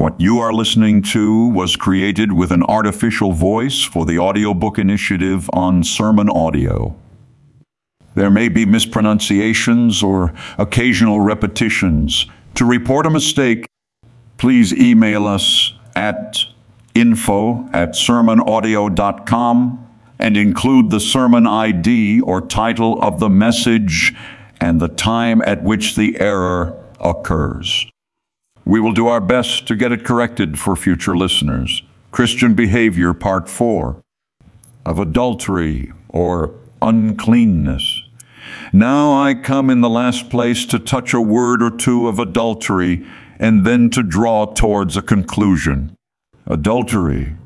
What you are listening to was created with an artificial voice for the audiobook initiative on sermon audio. There may be mispronunciations or occasional repetitions. To report a mistake, please email us at info at sermonaudio.com and include the sermon ID or title of the message and the time at which the error occurs. We will do our best to get it corrected for future listeners. Christian Behavior, Part 4 of Adultery or Uncleanness. Now I come in the last place to touch a word or two of adultery and then to draw towards a conclusion. Adultery,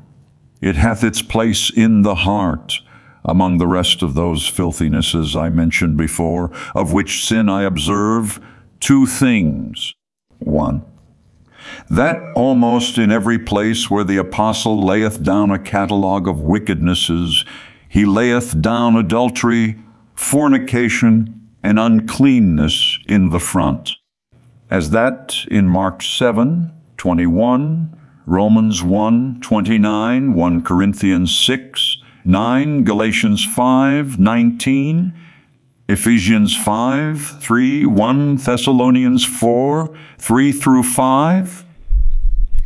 it hath its place in the heart among the rest of those filthinesses I mentioned before, of which sin I observe two things. One, that almost in every place where the apostle layeth down a catalogue of wickednesses, he layeth down adultery, fornication, and uncleanness in the front. As that in Mark 7, 21, Romans 1, 29, 1 Corinthians 6, 9, Galatians 5, 19, Ephesians 5, 3, 1 Thessalonians 4, 3 through 5,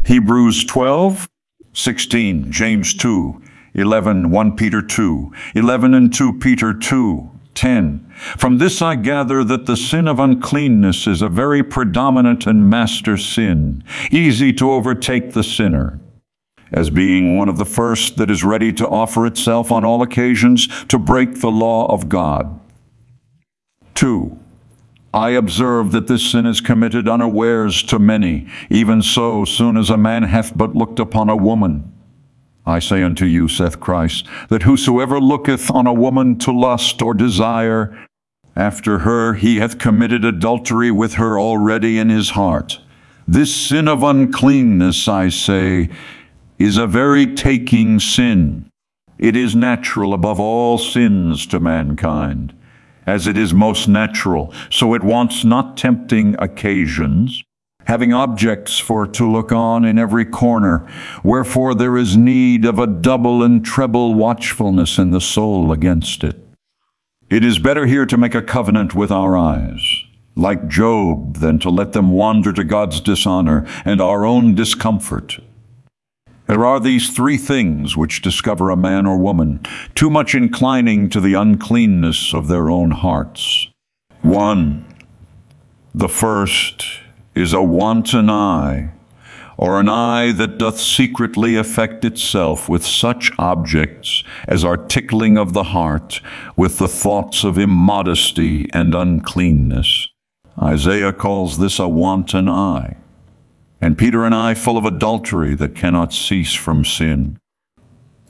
Hebrews 12, 16, James 2, 11, 1 Peter 2, 11 and 2 Peter 2, 10. From this I gather that the sin of uncleanness is a very predominant and master sin, easy to overtake the sinner, as being one of the first that is ready to offer itself on all occasions to break the law of God. 2. I observe that this sin is committed unawares to many, even so soon as a man hath but looked upon a woman. I say unto you, saith Christ, that whosoever looketh on a woman to lust or desire, after her he hath committed adultery with her already in his heart. This sin of uncleanness, I say, is a very taking sin. It is natural above all sins to mankind as it is most natural. So it wants not tempting occasions, having objects for to look on in every corner. Wherefore there is need of a double and treble watchfulness in the soul against it. It is better here to make a covenant with our eyes, like Job, than to let them wander to God's dishonor and our own discomfort. There are these three things which discover a man or woman too much inclining to the uncleanness of their own hearts. One, the first is a wanton eye, or an eye that doth secretly affect itself with such objects as are tickling of the heart, with the thoughts of immodesty and uncleanness. Isaiah calls this a wanton eye and Peter and I full of adultery that cannot cease from sin.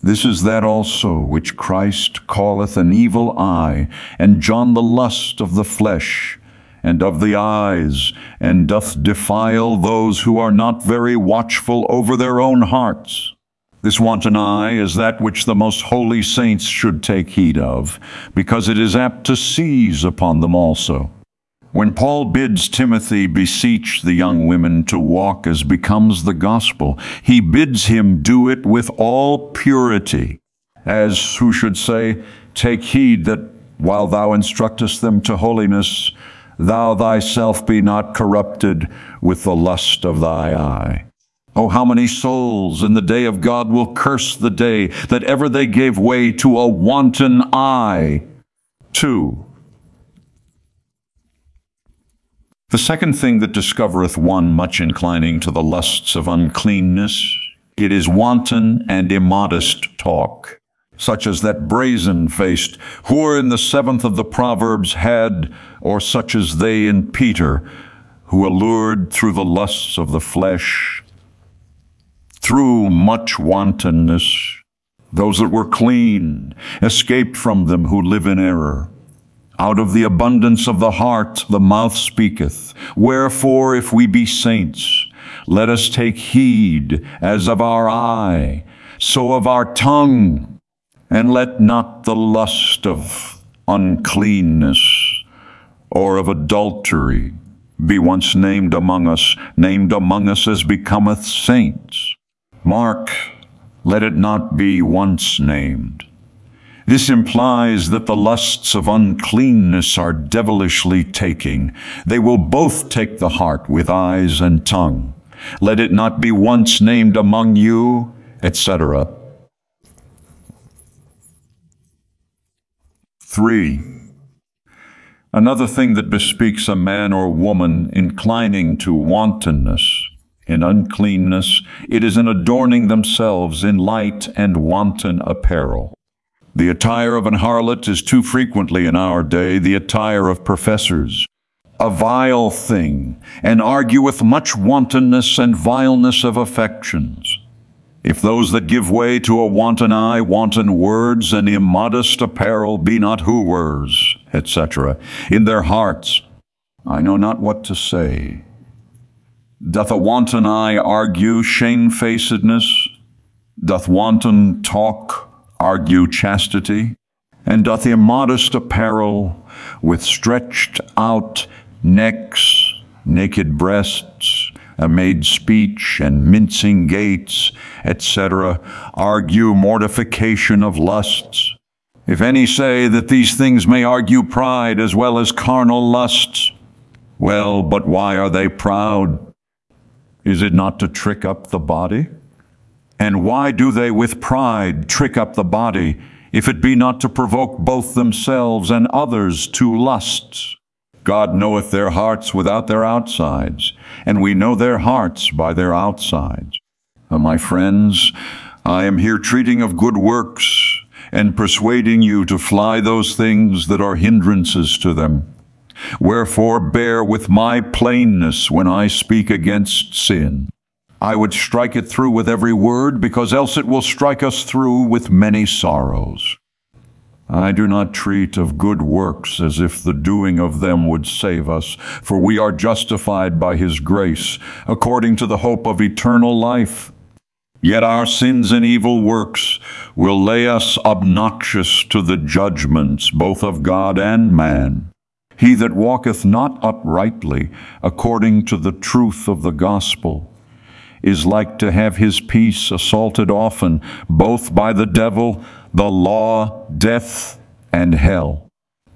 This is that also which Christ calleth an evil eye, and John the lust of the flesh, and of the eyes, and doth defile those who are not very watchful over their own hearts. This wanton eye is that which the most holy saints should take heed of, because it is apt to seize upon them also. When Paul bids Timothy beseech the young women to walk as becomes the gospel, he bids him do it with all purity, as who should say, Take heed that while thou instructest them to holiness, thou thyself be not corrupted with the lust of thy eye. Oh, how many souls in the day of God will curse the day that ever they gave way to a wanton eye. Two, The second thing that discovereth one much inclining to the lusts of uncleanness, it is wanton and immodest talk, such as that brazen-faced, who in the seventh of the Proverbs had, or such as they in Peter, who allured through the lusts of the flesh, through much wantonness, those that were clean, escaped from them who live in error. Out of the abundance of the heart the mouth speaketh. Wherefore, if we be saints, let us take heed as of our eye, so of our tongue, and let not the lust of uncleanness or of adultery be once named among us, named among us as becometh saints. Mark, let it not be once named. This implies that the lusts of uncleanness are devilishly taking. They will both take the heart with eyes and tongue. Let it not be once named among you, etc. 3. Another thing that bespeaks a man or woman inclining to wantonness, in uncleanness, it is in adorning themselves in light and wanton apparel. The attire of an harlot is too frequently in our day the attire of professors, a vile thing, and argueth much wantonness and vileness of affections. If those that give way to a wanton eye, wanton words, and immodest apparel be not wooers, etc., in their hearts, I know not what to say. Doth a wanton eye argue shamefacedness? Doth wanton talk argue chastity? And doth immodest apparel with stretched out necks, naked breasts, a made speech and mincing gaits, etc., argue mortification of lusts. If any say that these things may argue pride as well as carnal lusts, well, but why are they proud? Is it not to trick up the body? And why do they with pride trick up the body, if it be not to provoke both themselves and others to lusts? God knoweth their hearts without their outsides, and we know their hearts by their outsides. Uh, my friends, I am here treating of good works and persuading you to fly those things that are hindrances to them. Wherefore bear with my plainness when I speak against sin. I would strike it through with every word, because else it will strike us through with many sorrows. I do not treat of good works as if the doing of them would save us, for we are justified by his grace, according to the hope of eternal life. Yet our sins and evil works will lay us obnoxious to the judgments both of God and man. He that walketh not uprightly according to the truth of the gospel is like to have his peace assaulted often, both by the devil the law, death, and hell.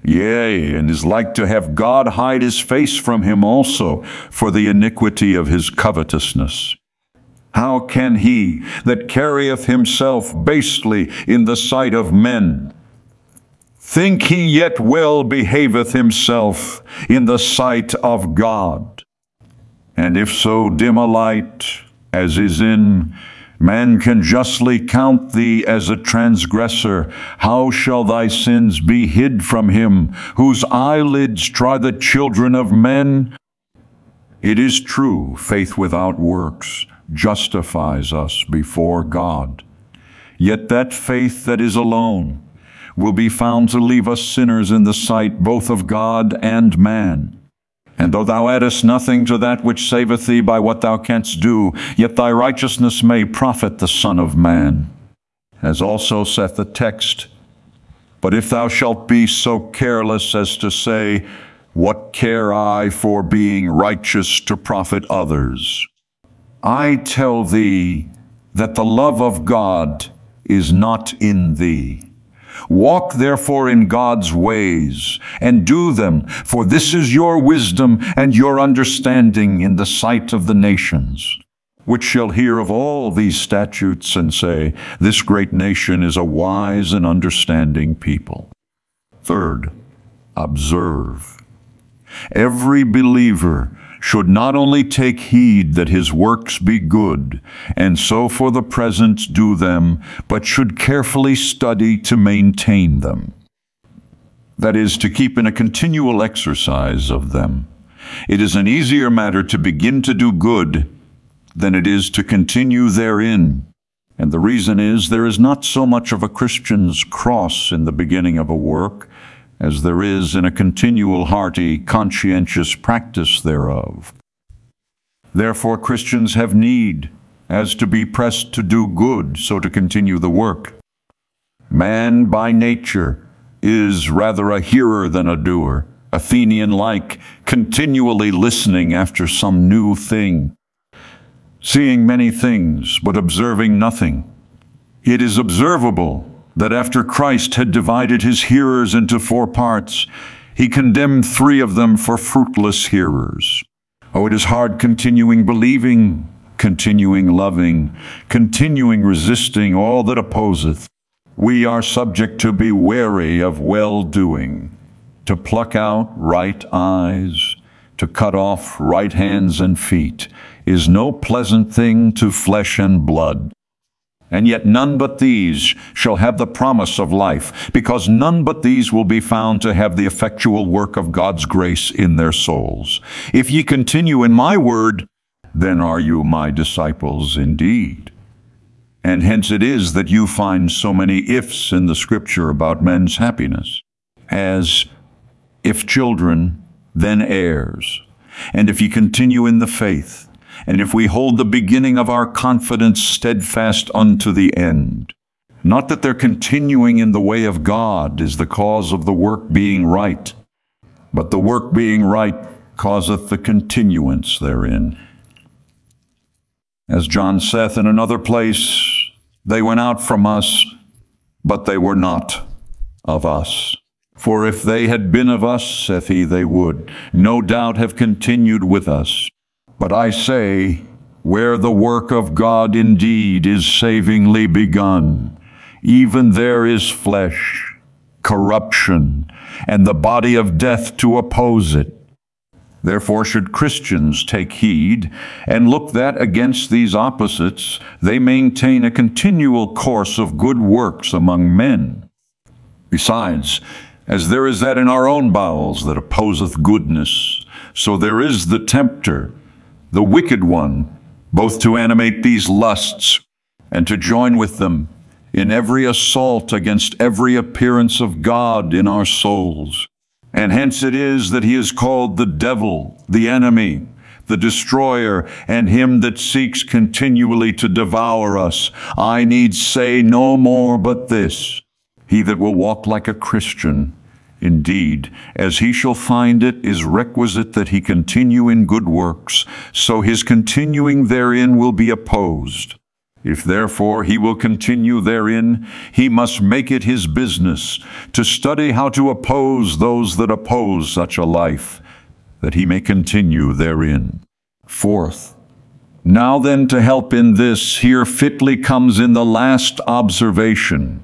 Yea, and is like to have God hide his face from him also for the iniquity of his covetousness. How can he that carrieth himself basely in the sight of men think he yet well behaveth himself in the sight of God? And if so dim a light as is in Man can justly count thee as a transgressor. How shall thy sins be hid from him, whose eyelids try the children of men? It is true, faith without works justifies us before God. Yet that faith that is alone will be found to leave us sinners in the sight both of God and man. And though thou addest nothing to that which saveth thee by what thou canst do, yet thy righteousness may profit the Son of Man. As also saith the text, But if thou shalt be so careless as to say, What care I for being righteous to profit others? I tell thee that the love of God is not in thee. Walk therefore in God's ways, and do them, for this is your wisdom and your understanding in the sight of the nations, which shall hear of all these statutes and say, This great nation is a wise and understanding people. Third, observe. Every believer should not only take heed that his works be good, and so for the present do them, but should carefully study to maintain them. That is, to keep in a continual exercise of them. It is an easier matter to begin to do good than it is to continue therein. And the reason is there is not so much of a Christian's cross in the beginning of a work as there is in a continual hearty, conscientious practice thereof. Therefore Christians have need, as to be pressed to do good, so to continue the work. Man by nature is rather a hearer than a doer, Athenian like, continually listening after some new thing, seeing many things, but observing nothing. It is observable that after Christ had divided his hearers into four parts, he condemned three of them for fruitless hearers. Oh, it is hard continuing believing, continuing loving, continuing resisting all that opposeth. We are subject to be wary of well doing, to pluck out right eyes, to cut off right hands and feet, is no pleasant thing to flesh and blood. And yet none but these shall have the promise of life, because none but these will be found to have the effectual work of God's grace in their souls. If ye continue in my word, then are you my disciples indeed. And hence it is that you find so many ifs in the scripture about men's happiness, as if children, then heirs. And if ye continue in the faith, and if we hold the beginning of our confidence steadfast unto the end. Not that their continuing in the way of God is the cause of the work being right, but the work being right causeth the continuance therein. As John saith in another place, they went out from us, but they were not of us. For if they had been of us, saith he, they would no doubt have continued with us. But I say, where the work of God indeed is savingly begun, even there is flesh, corruption, and the body of death to oppose it. Therefore should Christians take heed and look that against these opposites they maintain a continual course of good works among men. Besides, as there is that in our own bowels that opposeth goodness, so there is the tempter, the wicked one, both to animate these lusts and to join with them in every assault against every appearance of God in our souls. And hence it is that he is called the devil, the enemy, the destroyer, and him that seeks continually to devour us. I need say no more but this. He that will walk like a Christian Indeed, as he shall find it is requisite that he continue in good works, so his continuing therein will be opposed. If therefore he will continue therein, he must make it his business to study how to oppose those that oppose such a life, that he may continue therein. Fourth, now then to help in this, here fitly comes in the last observation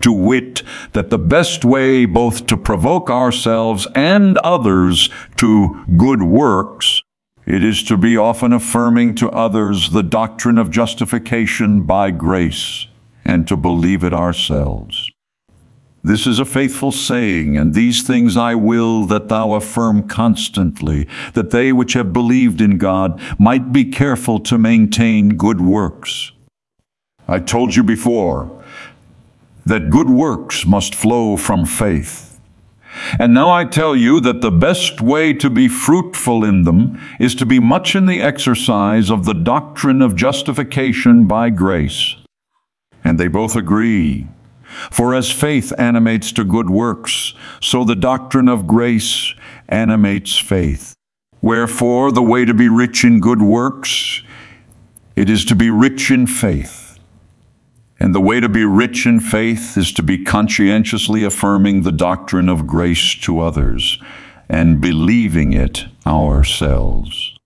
to wit, that the best way both to provoke ourselves and others to good works, it is to be often affirming to others the doctrine of justification by grace, and to believe it ourselves. This is a faithful saying, and these things I will that thou affirm constantly, that they which have believed in God might be careful to maintain good works. I told you before that good works must flow from faith. And now I tell you that the best way to be fruitful in them is to be much in the exercise of the doctrine of justification by grace. And they both agree. For as faith animates to good works, so the doctrine of grace animates faith. Wherefore, the way to be rich in good works, it is to be rich in faith. And the way to be rich in faith is to be conscientiously affirming the doctrine of grace to others and believing it ourselves.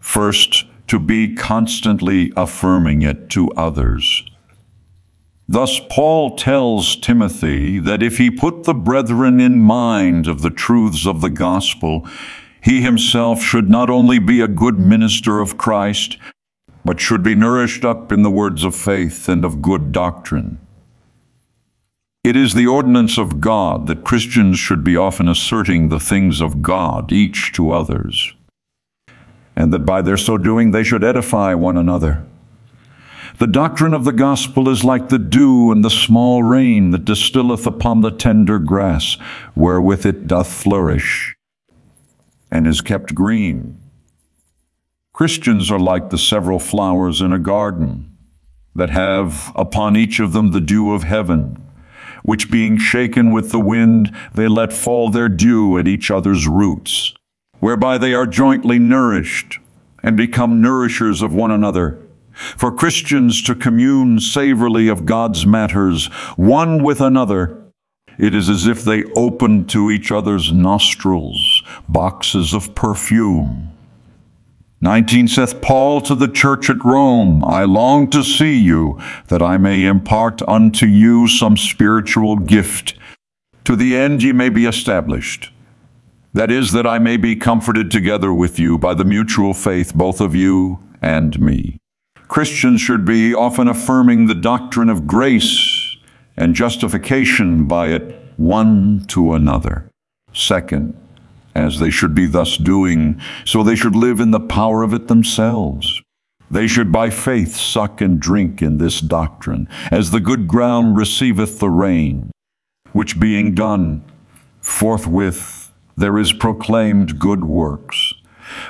First, to be constantly affirming it to others. Thus, Paul tells Timothy that if he put the brethren in mind of the truths of the gospel, he himself should not only be a good minister of Christ, but should be nourished up in the words of faith and of good doctrine. It is the ordinance of God that Christians should be often asserting the things of God, each to others, and that by their so doing they should edify one another. The doctrine of the gospel is like the dew and the small rain that distilleth upon the tender grass, wherewith it doth flourish, and is kept green Christians are like the several flowers in a garden that have upon each of them the dew of heaven, which being shaken with the wind, they let fall their dew at each other's roots, whereby they are jointly nourished and become nourishers of one another. For Christians to commune savorily of God's matters, one with another, it is as if they opened to each other's nostrils boxes of perfume. 19 saith Paul to the church at Rome, I long to see you, that I may impart unto you some spiritual gift, to the end ye may be established. That is, that I may be comforted together with you by the mutual faith, both of you and me. Christians should be often affirming the doctrine of grace and justification by it one to another. Second, as they should be thus doing, so they should live in the power of it themselves. They should by faith suck and drink in this doctrine, as the good ground receiveth the rain, which being done, forthwith there is proclaimed good works.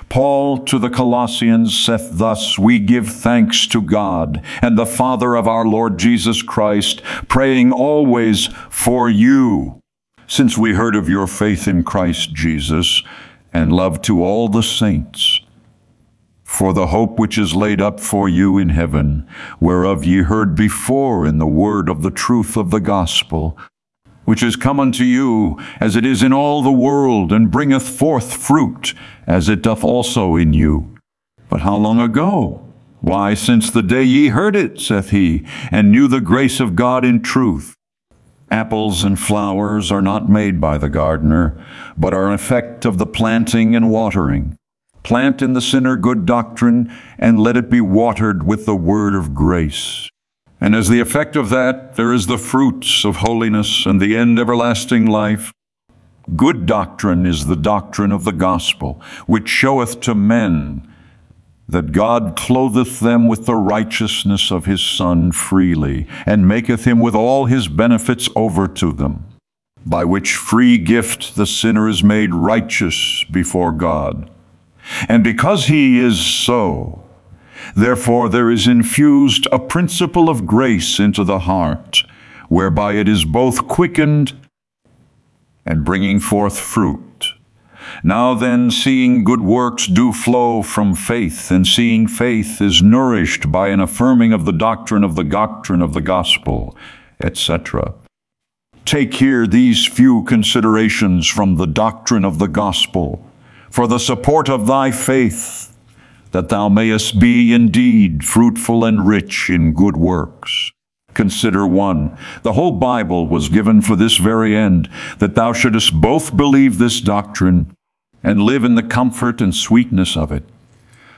Paul to the Colossians saith thus, We give thanks to God and the Father of our Lord Jesus Christ, praying always for you since we heard of your faith in Christ Jesus and love to all the saints. For the hope which is laid up for you in heaven, whereof ye heard before in the word of the truth of the gospel, which is come unto you as it is in all the world, and bringeth forth fruit, as it doth also in you. But how long ago? Why, since the day ye heard it, saith he, and knew the grace of God in truth. Apples and flowers are not made by the gardener, but are an effect of the planting and watering. Plant in the sinner good doctrine, and let it be watered with the word of grace. And as the effect of that, there is the fruits of holiness and the end everlasting life. Good doctrine is the doctrine of the gospel, which showeth to men that God clotheth them with the righteousness of his Son freely, and maketh him with all his benefits over to them, by which free gift the sinner is made righteous before God. And because he is so, therefore there is infused a principle of grace into the heart, whereby it is both quickened and bringing forth fruit. Now then, seeing good works do flow from faith, and seeing faith is nourished by an affirming of the doctrine of the doctrine of the gospel, etc. Take here these few considerations from the doctrine of the gospel for the support of thy faith, that thou mayest be indeed fruitful and rich in good works. Consider one. The whole Bible was given for this very end, that thou shouldest both believe this doctrine and live in the comfort and sweetness of it.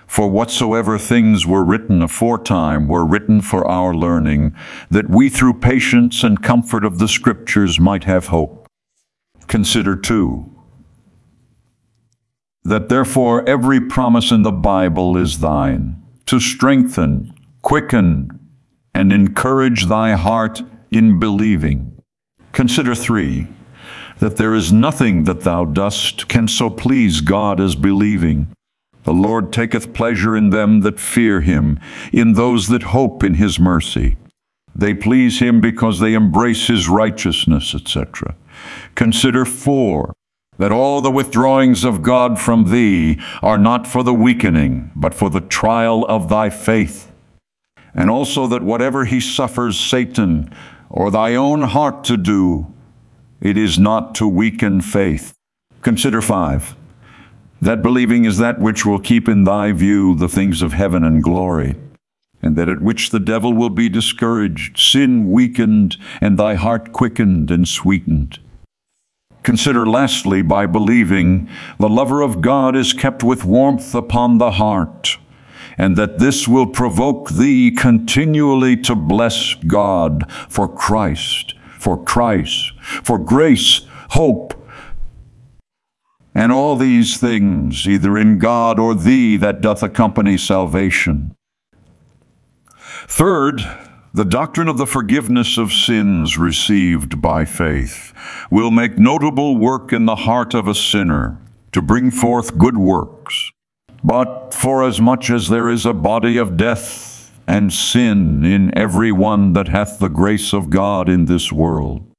For whatsoever things were written aforetime were written for our learning, that we through patience and comfort of the Scriptures might have hope. Consider too, that therefore every promise in the Bible is thine, to strengthen, quicken, and encourage thy heart in believing. Consider three, that there is nothing that thou dost can so please God as believing. The Lord taketh pleasure in them that fear him, in those that hope in his mercy. They please him because they embrace his righteousness, etc. Consider four, that all the withdrawings of God from thee are not for the weakening, but for the trial of thy faith. And also that whatever he suffers Satan or thy own heart to do, it is not to weaken faith. Consider five. That believing is that which will keep in thy view the things of heaven and glory, and that at which the devil will be discouraged, sin weakened, and thy heart quickened and sweetened. Consider lastly, by believing, the lover of God is kept with warmth upon the heart, and that this will provoke thee continually to bless God for Christ for Christ, for grace, hope, and all these things, either in God or thee, that doth accompany salvation. Third, the doctrine of the forgiveness of sins received by faith will make notable work in the heart of a sinner to bring forth good works. But forasmuch as there is a body of death and sin in every one that hath the grace of God in this world.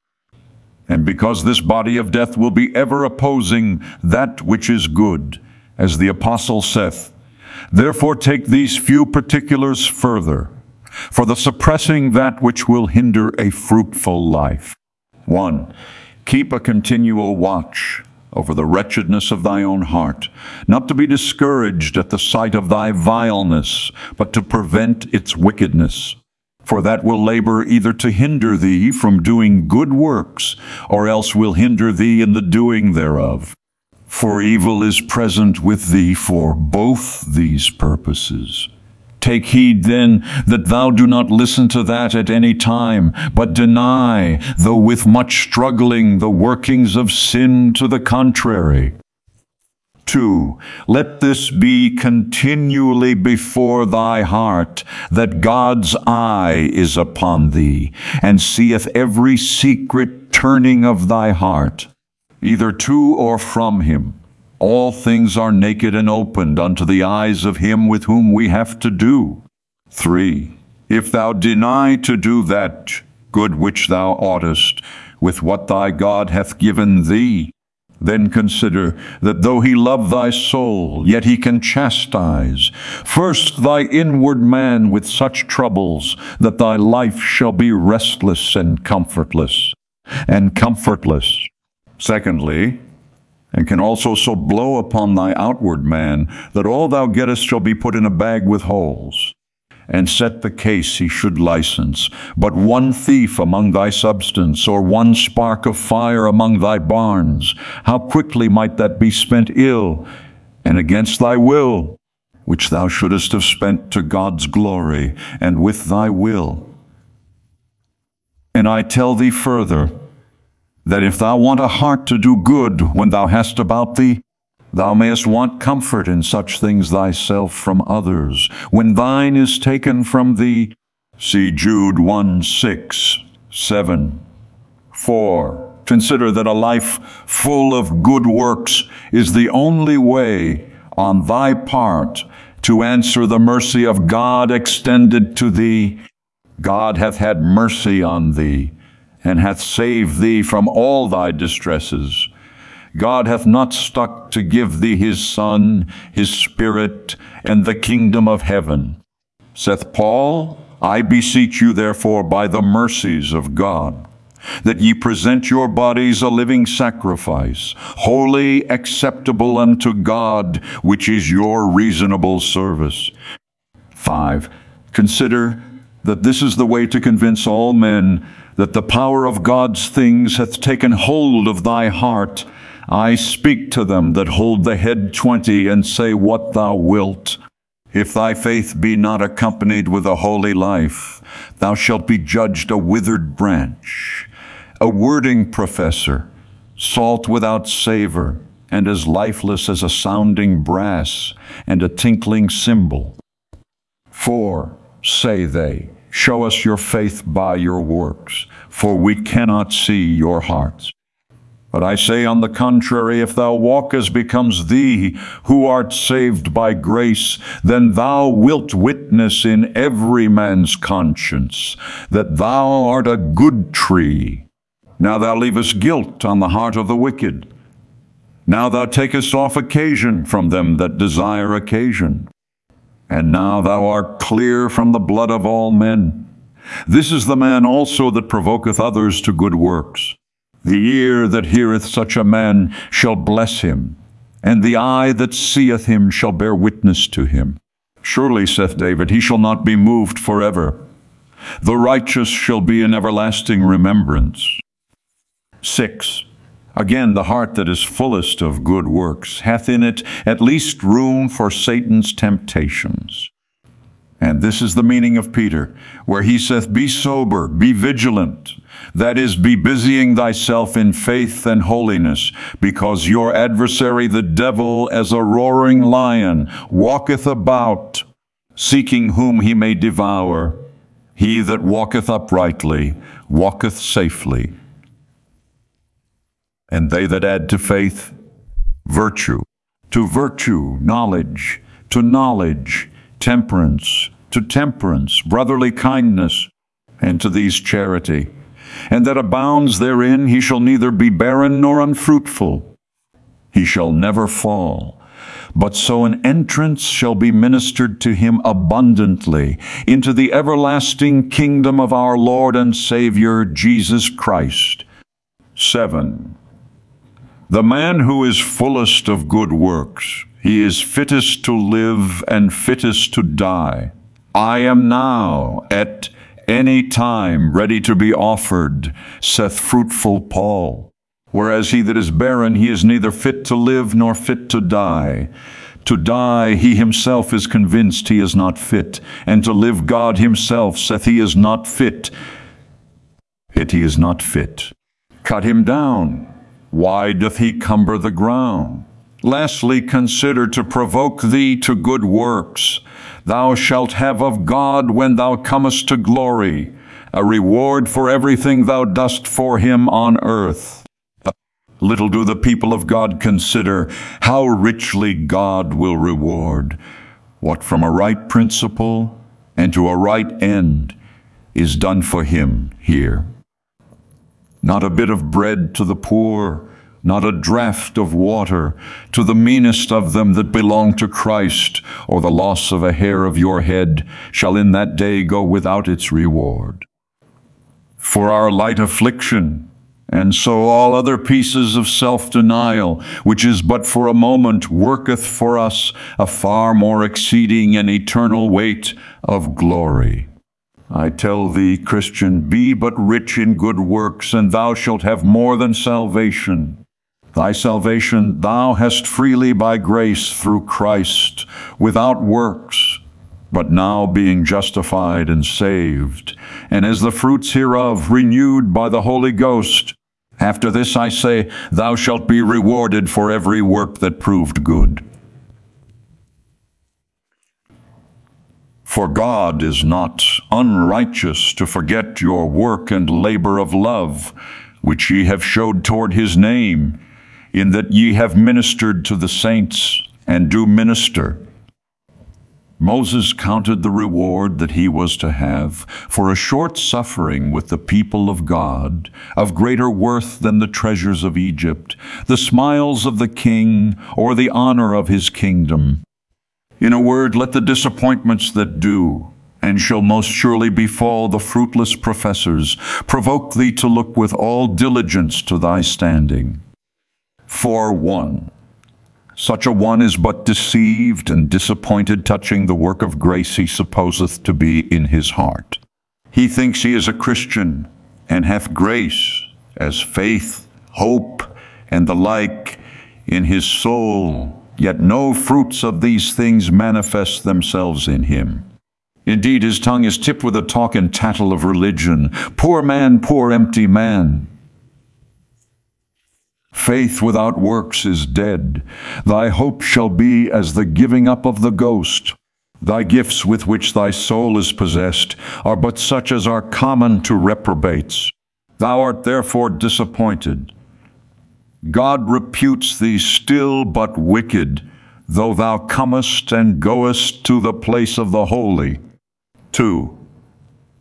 And because this body of death will be ever opposing that which is good, as the apostle saith, Therefore take these few particulars further, for the suppressing that which will hinder a fruitful life. 1. Keep a continual watch over the wretchedness of thy own heart, not to be discouraged at the sight of thy vileness, but to prevent its wickedness. For that will labor either to hinder thee from doing good works, or else will hinder thee in the doing thereof. For evil is present with thee for both these purposes. Take heed then that thou do not listen to that at any time, but deny, though with much struggling, the workings of sin to the contrary. 2. Let this be continually before thy heart, that God's eye is upon thee, and seeth every secret turning of thy heart either to or from him. All things are naked and opened unto the eyes of him with whom we have to do. 3. If thou deny to do that good which thou oughtest, with what thy God hath given thee, then consider that though he love thy soul, yet he can chastise. First thy inward man with such troubles that thy life shall be restless and comfortless, and comfortless. Secondly, and can also so blow upon thy outward man that all thou gettest shall be put in a bag with holes, and set the case he should license, but one thief among thy substance, or one spark of fire among thy barns, how quickly might that be spent ill, and against thy will, which thou shouldest have spent to God's glory, and with thy will. And I tell thee further, that if thou want a heart to do good when thou hast about thee, thou mayest want comfort in such things thyself from others. When thine is taken from thee, see Jude 1 6, 7. 4. Consider that a life full of good works is the only way on thy part to answer the mercy of God extended to thee. God hath had mercy on thee and hath saved thee from all thy distresses. God hath not stuck to give thee his Son, his Spirit, and the kingdom of heaven. Saith Paul, I beseech you therefore by the mercies of God, that ye present your bodies a living sacrifice, holy, acceptable unto God, which is your reasonable service. 5. Consider that this is the way to convince all men that the power of God's things hath taken hold of thy heart. I speak to them that hold the head twenty and say what thou wilt. If thy faith be not accompanied with a holy life, thou shalt be judged a withered branch, a wording professor, salt without savor, and as lifeless as a sounding brass and a tinkling cymbal. For, say they, Show us your faith by your works, for we cannot see your hearts. But I say, on the contrary, if thou walk as becomes thee, who art saved by grace, then thou wilt witness in every man's conscience that thou art a good tree. Now thou leavest guilt on the heart of the wicked. Now thou takest off occasion from them that desire occasion. And now thou art clear from the blood of all men. This is the man also that provoketh others to good works. The ear that heareth such a man shall bless him, and the eye that seeth him shall bear witness to him. Surely, saith David, he shall not be moved forever. The righteous shall be in everlasting remembrance. 6. Again, the heart that is fullest of good works hath in it at least room for Satan's temptations. And this is the meaning of Peter, where he saith, Be sober, be vigilant, that is, be busying thyself in faith and holiness, because your adversary the devil, as a roaring lion, walketh about, seeking whom he may devour. He that walketh uprightly walketh safely. And they that add to faith, virtue, to virtue, knowledge, to knowledge, temperance, to temperance, brotherly kindness, and to these charity. And that abounds therein, he shall neither be barren nor unfruitful. He shall never fall, but so an entrance shall be ministered to him abundantly into the everlasting kingdom of our Lord and Savior Jesus Christ. 7. The man who is fullest of good works, he is fittest to live and fittest to die. I am now at any time ready to be offered, saith fruitful Paul. Whereas he that is barren, he is neither fit to live nor fit to die. To die, he himself is convinced he is not fit, and to live God himself saith he is not fit. Yet he is not fit. Cut him down why doth he cumber the ground? Lastly, consider to provoke thee to good works. Thou shalt have of God when thou comest to glory, a reward for everything thou dost for him on earth. Little do the people of God consider how richly God will reward what from a right principle and to a right end is done for him here not a bit of bread to the poor, not a draught of water to the meanest of them that belong to Christ, or the loss of a hair of your head shall in that day go without its reward. For our light affliction, and so all other pieces of self-denial, which is but for a moment, worketh for us a far more exceeding and eternal weight of glory. I tell thee, Christian, be but rich in good works, and thou shalt have more than salvation. Thy salvation thou hast freely by grace through Christ, without works, but now being justified and saved, and as the fruits hereof renewed by the Holy Ghost. After this I say, thou shalt be rewarded for every work that proved good. For God is not unrighteous to forget your work and labor of love, which ye have showed toward his name, in that ye have ministered to the saints and do minister. Moses counted the reward that he was to have for a short suffering with the people of God, of greater worth than the treasures of Egypt, the smiles of the king, or the honor of his kingdom. In a word, let the disappointments that do, and shall most surely befall the fruitless professors, provoke thee to look with all diligence to thy standing. For one, such a one is but deceived and disappointed touching the work of grace he supposeth to be in his heart. He thinks he is a Christian, and hath grace, as faith, hope, and the like, in his soul, yet no fruits of these things manifest themselves in him. Indeed, his tongue is tipped with the talk and tattle of religion. Poor man, poor empty man. Faith without works is dead. Thy hope shall be as the giving up of the ghost. Thy gifts with which thy soul is possessed are but such as are common to reprobates. Thou art therefore disappointed. God reputes thee still but wicked, though thou comest and goest to the place of the holy. 2.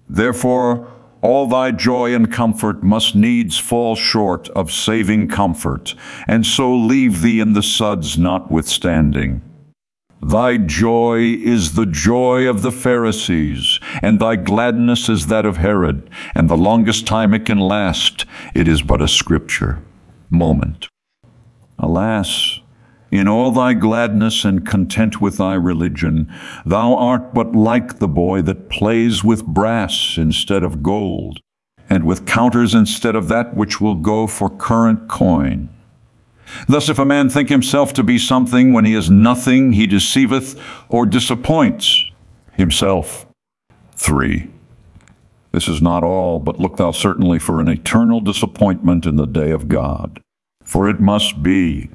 Therefore, all thy joy and comfort must needs fall short of saving comfort, and so leave thee in the suds notwithstanding. Thy joy is the joy of the Pharisees, and thy gladness is that of Herod, and the longest time it can last, it is but a scripture moment. Alas, in all thy gladness and content with thy religion, thou art but like the boy that plays with brass instead of gold, and with counters instead of that which will go for current coin. Thus, if a man think himself to be something when he is nothing, he deceiveth or disappoints himself. 3. This is not all, but look thou certainly for an eternal disappointment in the day of God. For it must be.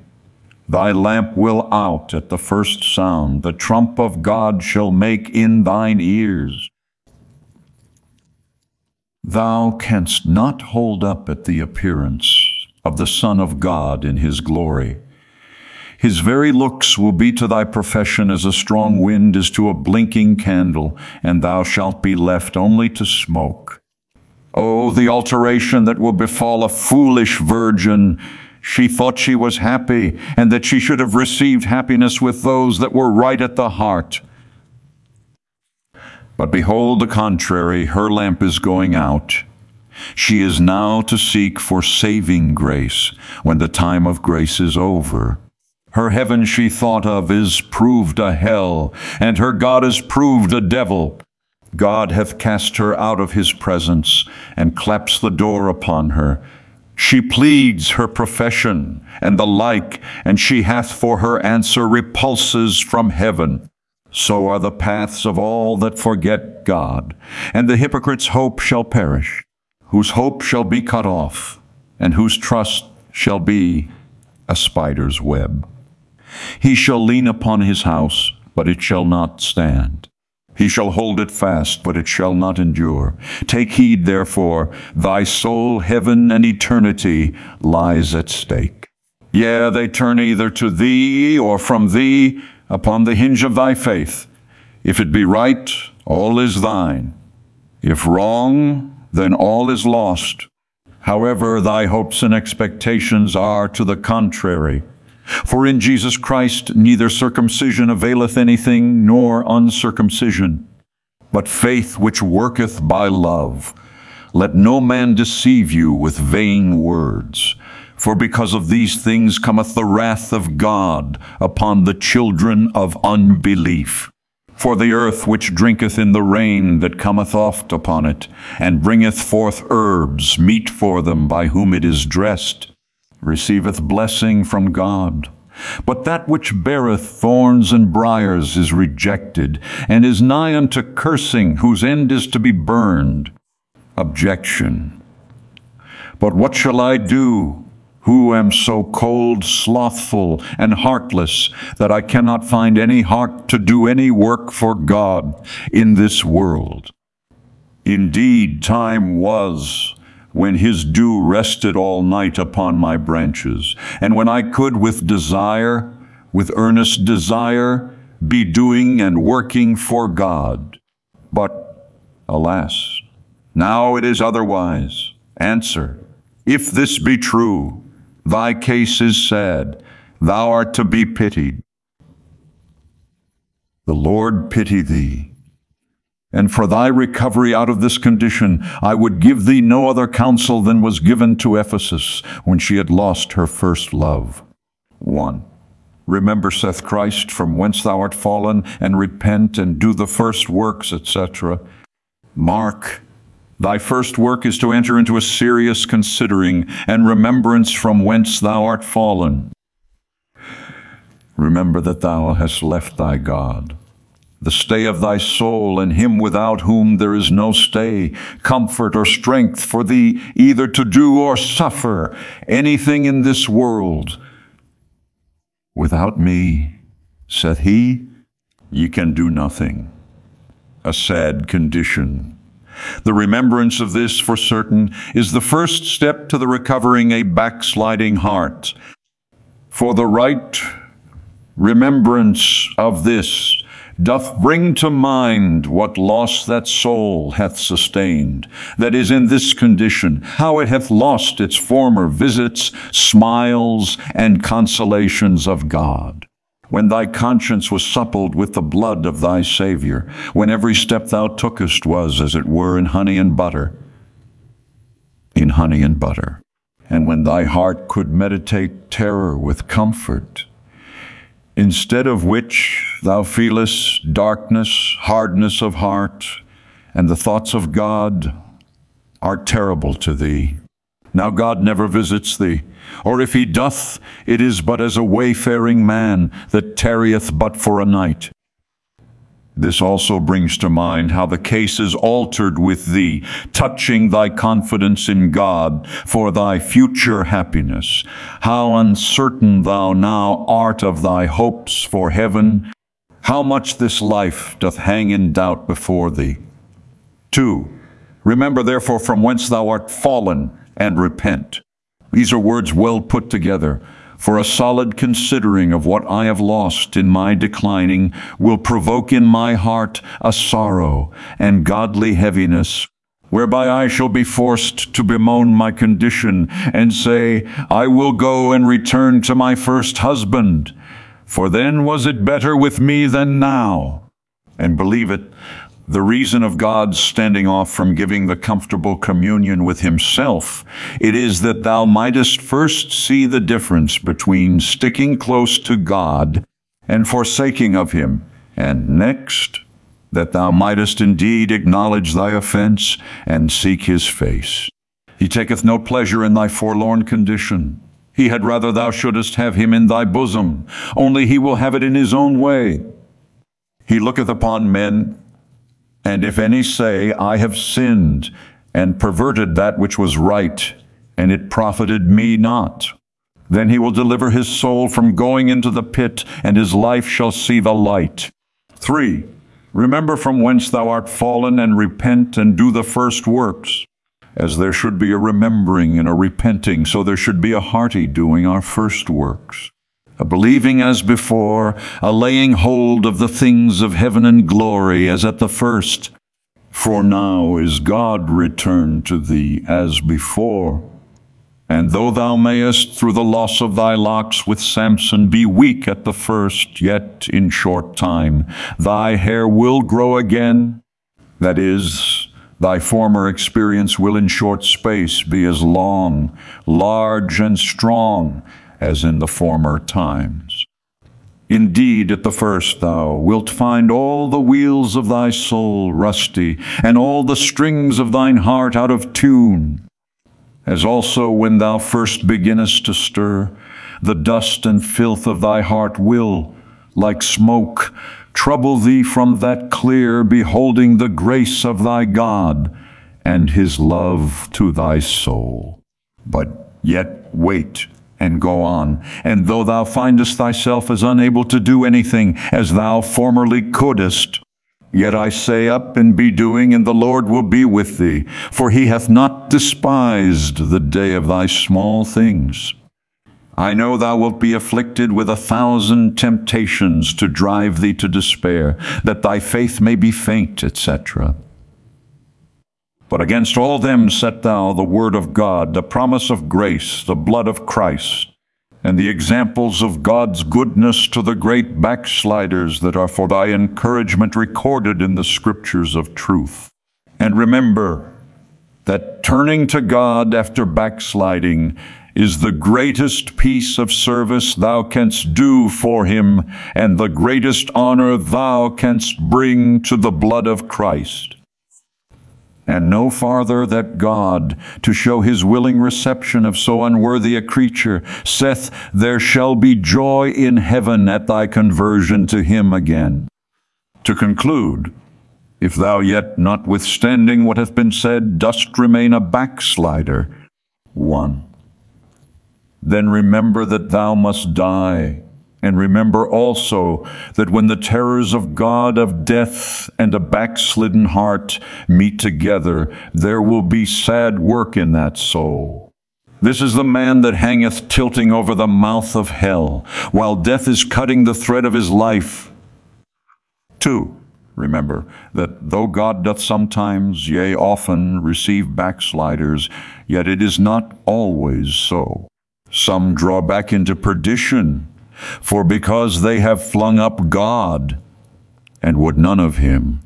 Thy lamp will out at the first sound, the trump of God shall make in thine ears. Thou canst not hold up at the appearance of the Son of God in his glory. His very looks will be to thy profession as a strong wind is to a blinking candle, and thou shalt be left only to smoke. Oh, the alteration that will befall a foolish virgin. She thought she was happy, and that she should have received happiness with those that were right at the heart. But behold, the contrary, her lamp is going out. She is now to seek for saving grace when the time of grace is over. Her heaven she thought of is proved a hell, and her God is proved a devil. God hath cast her out of his presence, and claps the door upon her. She pleads her profession, and the like, and she hath for her answer repulses from heaven. So are the paths of all that forget God, and the hypocrite's hope shall perish, whose hope shall be cut off, and whose trust shall be a spider's web. He shall lean upon his house, but it shall not stand. He shall hold it fast, but it shall not endure. Take heed, therefore, thy soul, heaven, and eternity lies at stake. Yea, they turn either to thee or from thee upon the hinge of thy faith. If it be right, all is thine. If wrong, then all is lost. However, thy hopes and expectations are to the contrary. For in Jesus Christ neither circumcision availeth anything, nor uncircumcision, but faith which worketh by love. Let no man deceive you with vain words. For because of these things cometh the wrath of God upon the children of unbelief. For the earth which drinketh in the rain that cometh oft upon it, and bringeth forth herbs, meet for them by whom it is dressed, receiveth blessing from God. But that which beareth thorns and briers is rejected, and is nigh unto cursing, whose end is to be burned. Objection. But what shall I do, who am so cold, slothful, and heartless, that I cannot find any heart to do any work for God in this world? Indeed, time was when his dew rested all night upon my branches, and when I could with desire, with earnest desire, be doing and working for God. But, alas, now it is otherwise. Answer, if this be true, thy case is sad, thou art to be pitied. The Lord pity thee and for thy recovery out of this condition, I would give thee no other counsel than was given to Ephesus when she had lost her first love. 1. Remember, saith Christ, from whence thou art fallen, and repent, and do the first works, etc. Mark, thy first work is to enter into a serious considering and remembrance from whence thou art fallen. Remember that thou hast left thy God the stay of thy soul, and him without whom there is no stay, comfort or strength for thee either to do or suffer anything in this world. Without me, saith he, ye can do nothing. A sad condition. The remembrance of this, for certain, is the first step to the recovering a backsliding heart. For the right remembrance of this doth bring to mind what loss that soul hath sustained, that is in this condition, how it hath lost its former visits, smiles, and consolations of God. When thy conscience was suppled with the blood of thy Saviour, when every step thou tookest was, as it were, in honey and butter, in honey and butter, and when thy heart could meditate terror with comfort, instead of which thou feelest darkness, hardness of heart, and the thoughts of God are terrible to thee. Now God never visits thee, or if he doth, it is but as a wayfaring man that tarrieth but for a night. This also brings to mind how the case is altered with thee, touching thy confidence in God for thy future happiness, how uncertain thou now art of thy hopes for heaven, how much this life doth hang in doubt before thee. 2. Remember therefore from whence thou art fallen, and repent. These are words well put together for a solid considering of what I have lost in my declining will provoke in my heart a sorrow and godly heaviness whereby I shall be forced to bemoan my condition, and say, I will go and return to my first husband. For then was it better with me than now. And believe it, the reason of God's standing off from giving the comfortable communion with himself, it is that thou mightest first see the difference between sticking close to God and forsaking of him, and next, that thou mightest indeed acknowledge thy offense and seek his face. He taketh no pleasure in thy forlorn condition. He had rather thou shouldest have him in thy bosom, only he will have it in his own way. He looketh upon men and if any say, I have sinned and perverted that which was right, and it profited me not, then he will deliver his soul from going into the pit, and his life shall see the light. 3. Remember from whence thou art fallen, and repent and do the first works. As there should be a remembering and a repenting, so there should be a hearty doing our first works a believing as before, a laying hold of the things of heaven and glory as at the first. For now is God returned to thee as before. And though thou mayest, through the loss of thy locks with Samson, be weak at the first, yet in short time thy hair will grow again. That is, thy former experience will in short space be as long, large, and strong as in the former times. Indeed, at the first thou wilt find all the wheels of thy soul rusty, and all the strings of thine heart out of tune. As also when thou first beginnest to stir, the dust and filth of thy heart will, like smoke, trouble thee from that clear beholding the grace of thy God and his love to thy soul. But yet wait and go on. And though thou findest thyself as unable to do anything as thou formerly couldest, Yet I say, Up and be doing, and the Lord will be with thee, for he hath not despised the day of thy small things. I know thou wilt be afflicted with a thousand temptations to drive thee to despair, that thy faith may be faint, etc. But against all them set thou the word of God, the promise of grace, the blood of Christ, and the examples of God's goodness to the great backsliders that are for thy encouragement recorded in the scriptures of truth. And remember that turning to God after backsliding is the greatest piece of service thou canst do for him, and the greatest honor thou canst bring to the blood of Christ and no farther that God, to show his willing reception of so unworthy a creature, saith, There shall be joy in heaven at thy conversion to him again. To conclude, if thou yet, notwithstanding what hath been said, dost remain a backslider, 1. Then remember that thou must die and remember also that when the terrors of God of death and a backslidden heart meet together, there will be sad work in that soul. This is the man that hangeth tilting over the mouth of hell, while death is cutting the thread of his life. Two, remember that though God doth sometimes, yea, often, receive backsliders, yet it is not always so. Some draw back into perdition, for because they have flung up God and would none of him,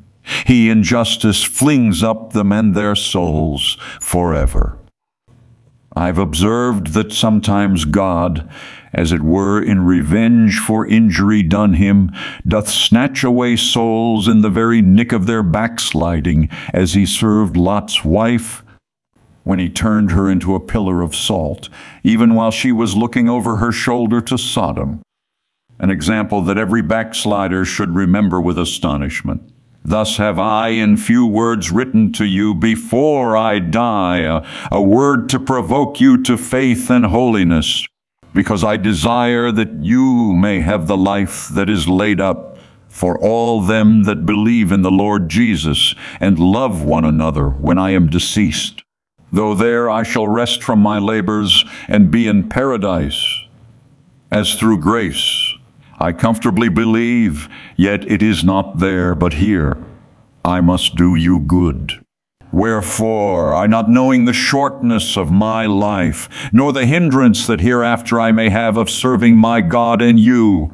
he in justice flings up them and their souls forever. I've observed that sometimes God, as it were in revenge for injury done him, doth snatch away souls in the very nick of their backsliding, as he served Lot's wife when he turned her into a pillar of salt, even while she was looking over her shoulder to Sodom, an example that every backslider should remember with astonishment. Thus have I in few words written to you before I die, a, a, word to provoke you to faith and holiness, because I desire that you may have the life that is laid up for all them that believe in the Lord Jesus and love one another when I am deceased though there I shall rest from my labors and be in paradise, as through grace I comfortably believe, yet it is not there but here. I must do you good. Wherefore, I not knowing the shortness of my life, nor the hindrance that hereafter I may have of serving my God and you,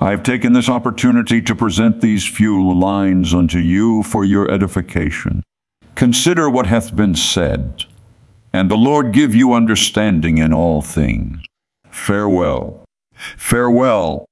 I have taken this opportunity to present these few lines unto you for your edification. Consider what hath been said, and the Lord give you understanding in all things. Farewell. Farewell.